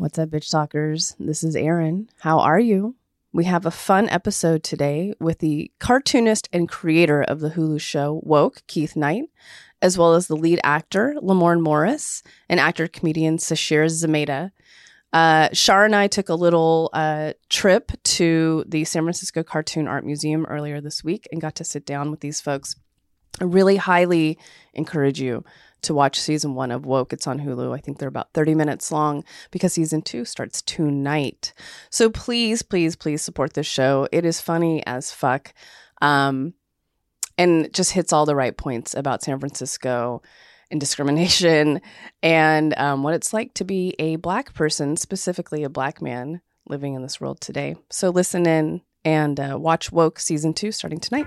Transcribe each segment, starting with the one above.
What's up, bitch talkers? This is Erin. How are you? We have a fun episode today with the cartoonist and creator of the Hulu show Woke, Keith Knight, as well as the lead actor, Lamorne Morris, and actor comedian Sasheer Zamata. Uh, Shar and I took a little uh, trip to the San Francisco Cartoon Art Museum earlier this week and got to sit down with these folks. I really highly encourage you to watch season one of Woke. It's on Hulu. I think they're about 30 minutes long because season two starts tonight. So please, please, please support this show. It is funny as fuck. Um, and just hits all the right points about San Francisco and discrimination and um, what it's like to be a black person, specifically a black man living in this world today. So listen in and uh, watch Woke season two starting tonight.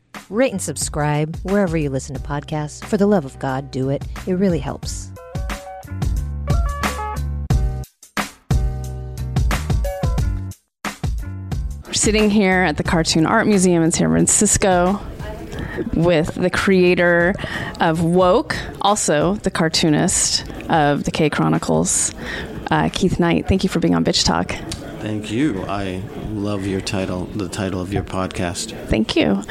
rate and subscribe wherever you listen to podcasts. For the love of God, do it. It really helps. We're sitting here at the Cartoon Art Museum in San Francisco with the creator of Woke, also the cartoonist of the K Chronicles, uh, Keith Knight. Thank you for being on Bitch Talk. Thank you. I love your title, the title of your podcast. Thank you.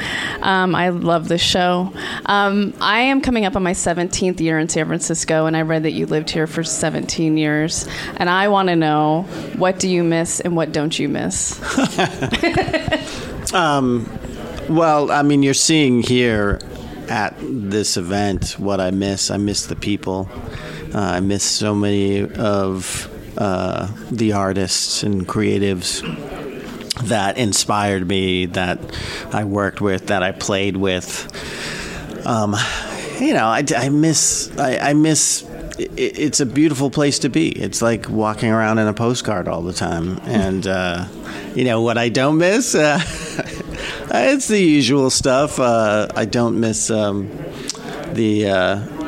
Um, I love this show. Um, I am coming up on my 17th year in San Francisco, and I read that you lived here for 17 years. And I want to know what do you miss and what don't you miss? um, well, I mean, you're seeing here at this event what I miss. I miss the people. Uh, I miss so many of uh, the artists and creatives that inspired me, that I worked with, that I played with. Um, you know, I, I miss, I, I miss. it's a beautiful place to be. It's like walking around in a postcard all the time, and uh, you know what I don't miss. Uh, it's the usual stuff. Uh, I don't miss um, the uh,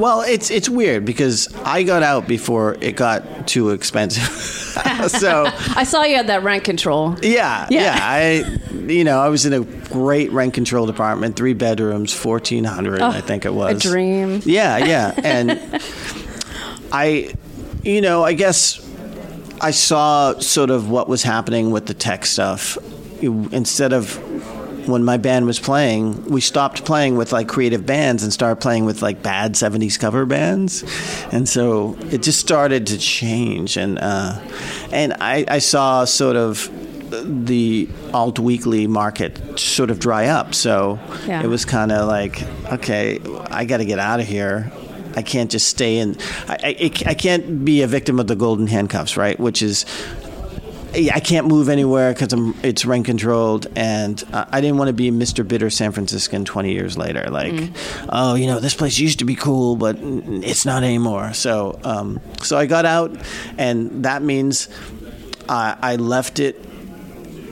well, it's it's weird because I got out before it got too expensive. so I saw you had that rent control. Yeah, yeah, yeah, I, you know, I was in a great rent control apartment, three bedrooms, fourteen hundred, oh, I think it was. A dream. Yeah, yeah, and I, you know, I guess I saw sort of what was happening with the tech stuff. Instead of when my band was playing, we stopped playing with like creative bands and started playing with like bad 70s cover bands. And so it just started to change. And, uh, and I, I saw sort of the alt weekly market sort of dry up. So yeah. it was kind of like, okay, I got to get out of here. I can't just stay in. I, I, I, can't be a victim of the golden handcuffs, right? Which is I can't move anywhere because it's rent controlled, and uh, I didn't want to be Mr. Bitter San Franciscan 20 years later. Like, mm. oh, you know, this place used to be cool, but it's not anymore. So, um, so I got out, and that means I, I left it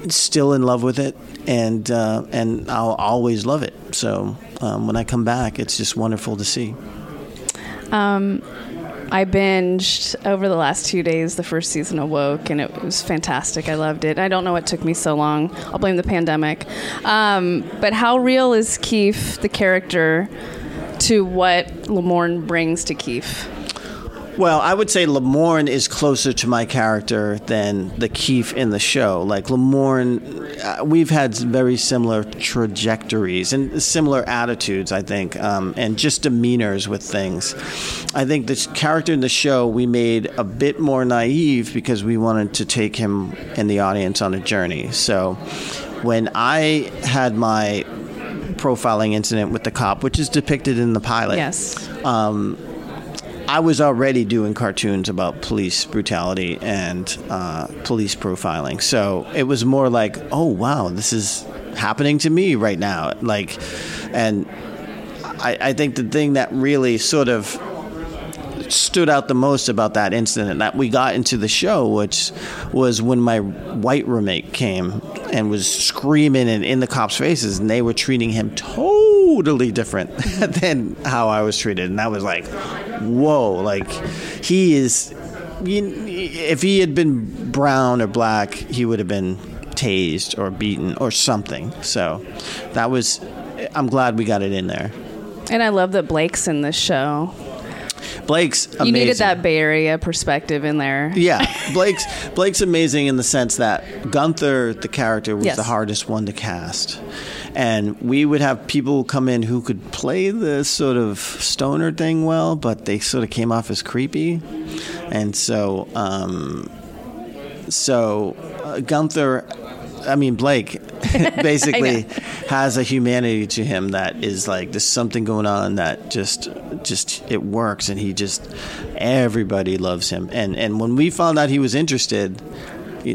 still in love with it, and uh, and I'll always love it. So um, when I come back, it's just wonderful to see. Um, I binged over the last two days the first season of Woke, and it was fantastic. I loved it. I don't know what took me so long. I'll blame the pandemic. Um, but how real is Keith, the character, to what Lamorne brings to Keith? Well, I would say Lamorne is closer to my character than the Keith in the show. Like Lamorne, uh, we've had very similar trajectories and similar attitudes, I think, um, and just demeanors with things. I think the character in the show we made a bit more naive because we wanted to take him and the audience on a journey. So when I had my profiling incident with the cop, which is depicted in the pilot. Yes. Um, I was already doing cartoons about police brutality and uh, police profiling. So it was more like, oh, wow, this is happening to me right now. Like, and I, I think the thing that really sort of stood out the most about that incident that we got into the show, which was when my white roommate came and was screaming and in the cops' faces, and they were treating him totally different than how I was treated, and that was like, whoa, like he is. If he had been brown or black, he would have been tased or beaten or something. So that was. I'm glad we got it in there. And I love that Blake's in this show. Blake's amazing. You needed that Bay Area perspective in there. Yeah, Blake's Blake's amazing in the sense that Gunther, the character, was Yes. the hardest one to cast, and we would have people come in who could play the sort of stoner thing well, but they sort of came off as creepy, and so um, so uh, Gunther. I mean Blake basically has a humanity to him that is like there's something going on that just just it works. And he just everybody loves him. And and when we found out he was interested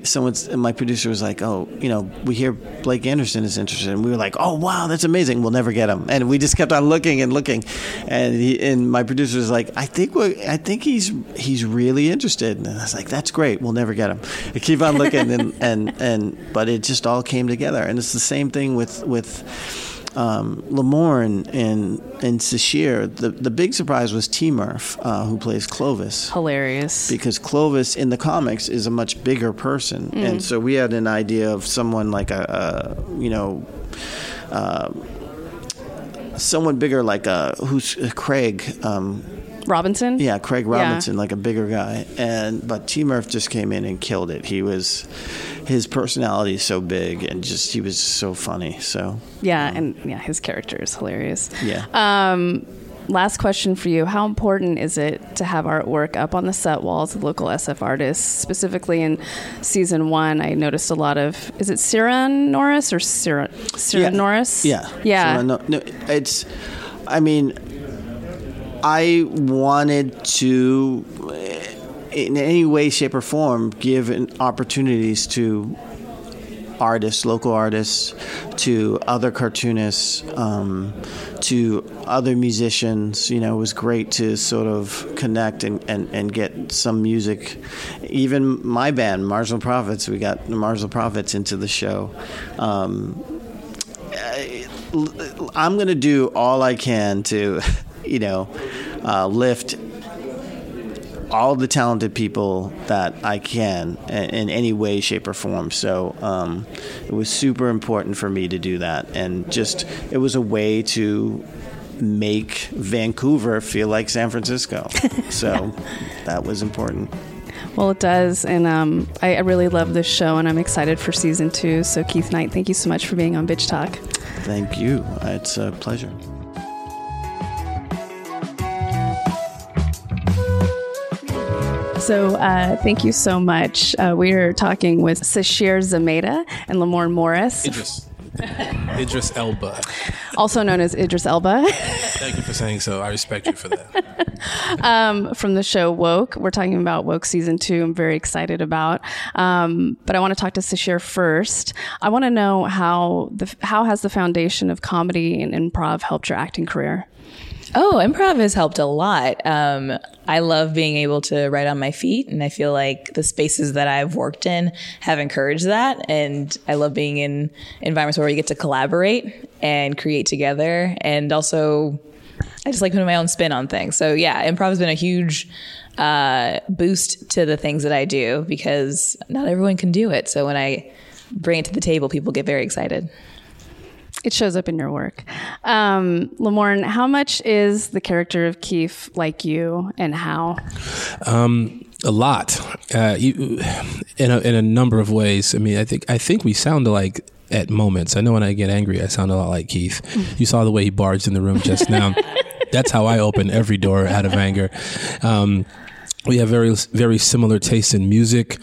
someone's my producer was like oh you know we hear Blake Anderson is interested and we were like oh wow that's amazing. We'll never get him. And we just kept on looking and looking. And he and my producer was like I think we I think he's he's really interested. And I was like that's great. We'll never get him. I keep on looking and and and but it just all came together. And it's the same thing with with um, Lamorne and and Sasheer. The the big surprise was T Murph, uh, who plays Clovis. Hilarious. Because Clovis in the comics is a much bigger person, and so we had an idea of someone like a, a you know, uh, someone bigger like a who's uh, Craig. Um, Robinson? yeah, Craig Yeah. Robinson, like a bigger guy, and but T Murph just came in and killed it. He was, his personality is so big, and just he was so funny. So Yeah, and yeah, his character is hilarious. yeah. Um, last question for you: How important is it to have artwork up on the set walls of local SF artists? Specifically in season one, I noticed a lot of. Is it Sarah Norris or Sarah Sarah Yeah. Norris? Yeah. yeah. So, no, no, it's, I mean, I wanted to, eh, in any way, shape, or form, give opportunities to artists, local artists, to other cartoonists, um, to other musicians. You know, it was great to sort of connect and, and, and get some music. Even my band, Marginal Prophets, we got the Marginal into the show. Um, I'm going to do all I can to, you know, uh, lift all the talented people that I can in, in any way, shape, or form. So um, it was super important for me to do that, and just it was a way to make Vancouver feel like San Francisco. so that was important. Well, it does, and um, I, I really love this show, and I'm excited for season two. So, Keith Knight, thank you so much for being on Bitch Talk. Thank you. It's a pleasure. So, uh, thank you so much. Uh, we are talking with Sasheer Zamata and Lamorne Morris, Idris. Idris Elba. also known as Idris Elba, Thank you for saying so. I respect you for that. um, from the show Woke. We're talking about Woke season two. I'm very excited about. Um, but I want to talk to Sasheer first. I want to know how the how has the foundation of comedy and improv helped your acting career? Oh, improv has helped a lot. Um, I love being able to write on my feet, and I feel like the spaces that I've worked in have encouraged that. And I love being in environments where we get to collaborate and create together. And also, I just like putting my own spin on things. So, yeah, improv has been a huge uh, boost to the things that I do because not everyone can do it. So, when I bring it to the table, people get very excited. It shows up in your work. Um, Lamorne, how much is the character of Keith like you, and how? A lot, uh, you, in a, in a number of ways. I mean, I think I think we sound alike at moments. I know when I get angry, I sound a lot like Keith. You saw the way he barged in the room just now. That's how I open every door out of anger. Um, we have very very similar tastes in music,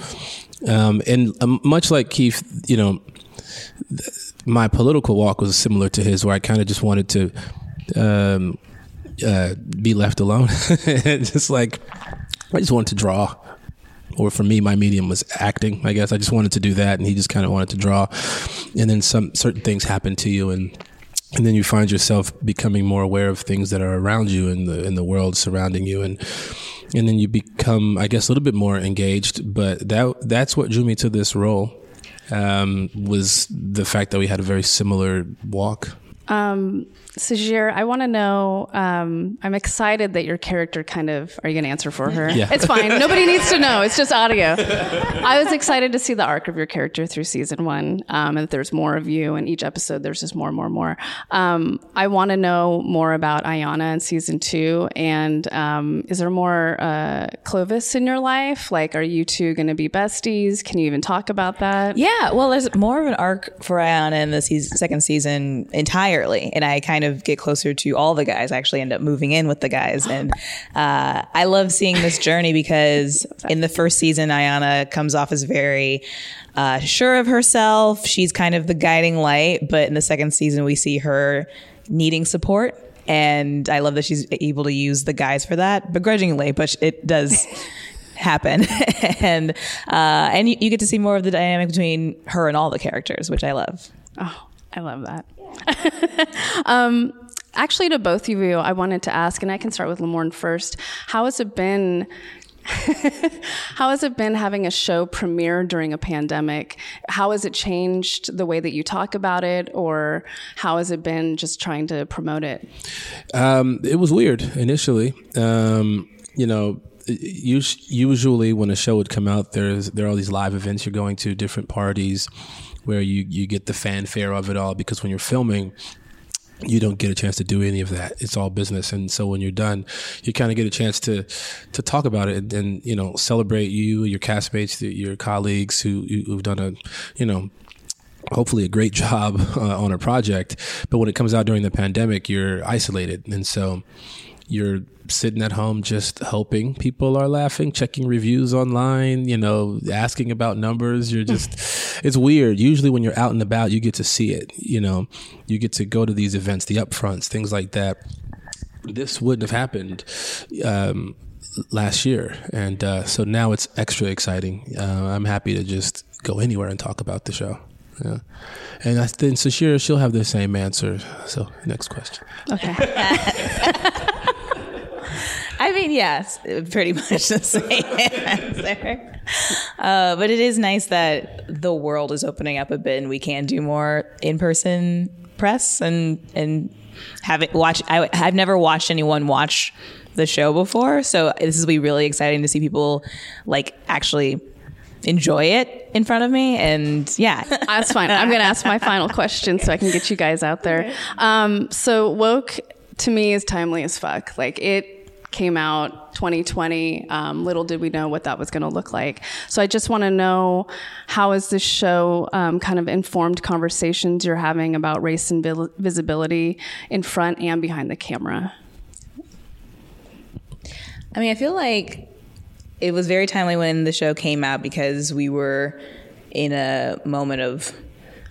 um, and um, much like Keith, you know, my political walk was similar to his, where I kind of just wanted to um, uh, be left alone, just like I just wanted to draw. Or for me, my medium was acting. I guess I just wanted to do that, and he just kind of wanted to draw. And then some certain things happen to you, and and then you find yourself becoming more aware of things that are around you in the in the world surrounding you, and and then you become, I guess, a little bit more engaged. But that that's what drew me to this role um, was the fact that we had a very similar walk. Um, Sasheer, I want to know. Um, I'm excited that your character kind of. Are you going to answer for her? Yeah. It's fine. Nobody needs to know. It's just audio. I was excited to see the arc of your character through season one, um, and that there's more of you in each episode. There's just more, and more, and more. Um, I want to know more about Ayana in season two, and um, is there more uh, Clovis in your life? Like, are you two going to be besties? Can you even talk about that? Yeah, well, there's more of an arc for Ayana in the season, second season entirely, and I kind of get closer to all the guys. I actually end up moving in with the guys, and uh, I love seeing this journey because in the first season, Ayana comes off as very uh, sure of herself. She's kind of the guiding light, but in the second season, we see her needing support. And I love that she's able to use the guys for that, begrudgingly, but it does happen and uh, and you, you get to see more of the dynamic between her and all the characters which i love Oh, I love that. um, actually, to both of you, I wanted to ask, and I can start with Lamorne first. How has it been? How has it been having a show premiere during a pandemic? How has it changed the way that you talk about it, or how has it been just trying to promote it? Um, it was weird initially. Um, you know, us- usually when a show would come out, there's there are all these live events you're going to, different parties, where you you get the fanfare of it all. Because when you're filming, you don't get a chance to do any of that. It's all business, and so when you're done, you kind of get a chance to to talk about it and, and you know celebrate you, your castmates, your colleagues who who've done a you know hopefully a great job uh, on a project. But when it comes out during the pandemic, you're isolated, and so you're sitting at home just hoping people are laughing, checking reviews online, you know, asking about numbers. You're just, it's weird. Usually when you're out and about, you get to see it, you know, you get to go to these events, the upfronts, things like that. This wouldn't have happened. Um, last year and uh, so now it's extra exciting uh, i'm happy to just go anywhere and talk about the show yeah. And I think Sashira, she'll have the same answer. So, next question. Okay. Mean, yes, pretty much the same answer. Uh, but it is nice that the world is opening up a bit and we can do more in-person press and and have it watch. I, I've never watched anyone watch the show before, so this will be really exciting to see people like actually enjoy it in front of me. And yeah, That's fine. I'm going to ask my final question so I can get you guys out there. Um, so, woke to me is timely as fuck. Like it came out 2020. Um, little did we know what that was going to look like. So, I just want to know how has this show um, kind of informed conversations you're having about race and visibility in front and behind the camera. I mean, I feel like it was very timely when the show came out because we were in a moment of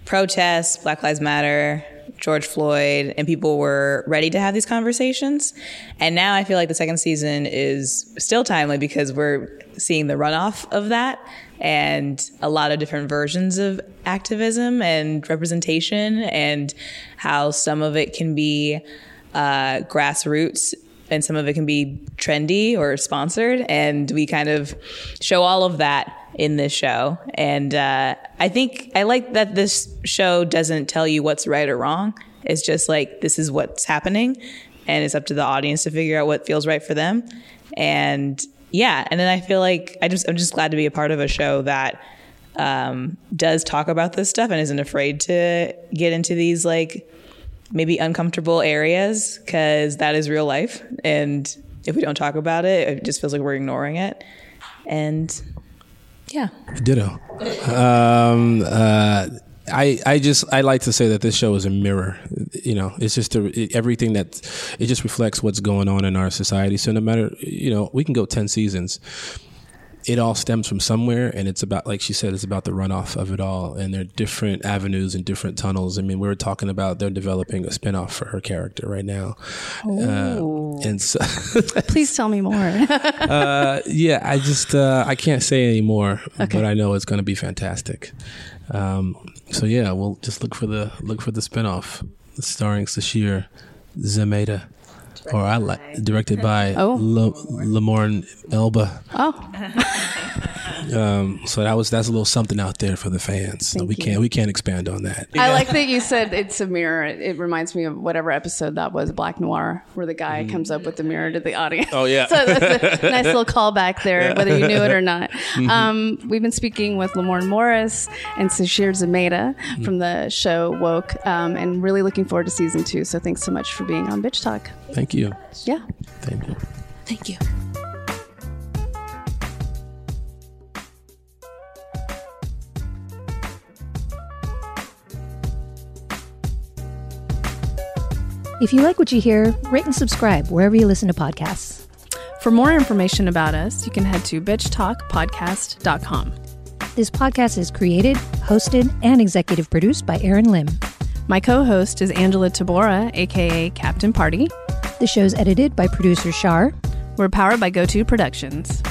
protests, Black Lives Matter, George Floyd, and people were ready to have these conversations. And now I feel like the second season is still timely because we're seeing the runoff of that and a lot of different versions of activism and representation and how some of it can be uh, grassroots and some of it can be trendy or sponsored and we kind of show all of that in this show and uh, i think i like that this show doesn't tell you what's right or wrong it's just like this is what's happening and it's up to the audience to figure out what feels right for them and yeah and then i feel like i just i'm just glad to be a part of a show that um, does talk about this stuff and isn't afraid to get into these like maybe uncomfortable areas because that is real life. And if we don't talk about it, it just feels like we're ignoring it. And yeah. Ditto. Um, uh, I I just I like to say that this show is a mirror. You know, it's just a, it- everything that it just reflects what's going on in our society. So no matter you know, we can go ten seasons. It all stems from somewhere, and it's about like she said, it's about the runoff of it all. And there are different avenues and different tunnels. I mean, we were talking about they're developing a spinoff for her character right now, uh, and so. Please tell me more. Uh, yeah, I just uh, I can't say anymore, but I know it's going to be fantastic. Um, so yeah, we'll just look for the look for the spinoff starring Sasheer Zamata. Or I like directed by Oh. Le, Lamorne Elba. Oh, Um, so that was that's a little something out there for the fans. So Thank we you. can't we can't expand on that. I like that you said it's a mirror. It, it reminds me of whatever episode that was, Black Noir, where the guy comes up with the mirror to the audience. Oh, yeah. so that's a nice little callback there, whether you knew it or not. Um, we've been speaking with Lamorne Morris and Sasheer Zamata from the show Woke, um, and really looking forward to season two. So thanks so much for being on Bitch Talk. Thank you. Yeah. Thank you. Thank you. If you like what you hear, rate and subscribe wherever you listen to podcasts. For more information about us, you can head to bitchtalkpodcast.com. This podcast is created, hosted, and executive produced by Erin Lim. My co host is Angela Tabora, aka Captain Party. The show's edited by producer Shar. We're powered by GoTo Productions.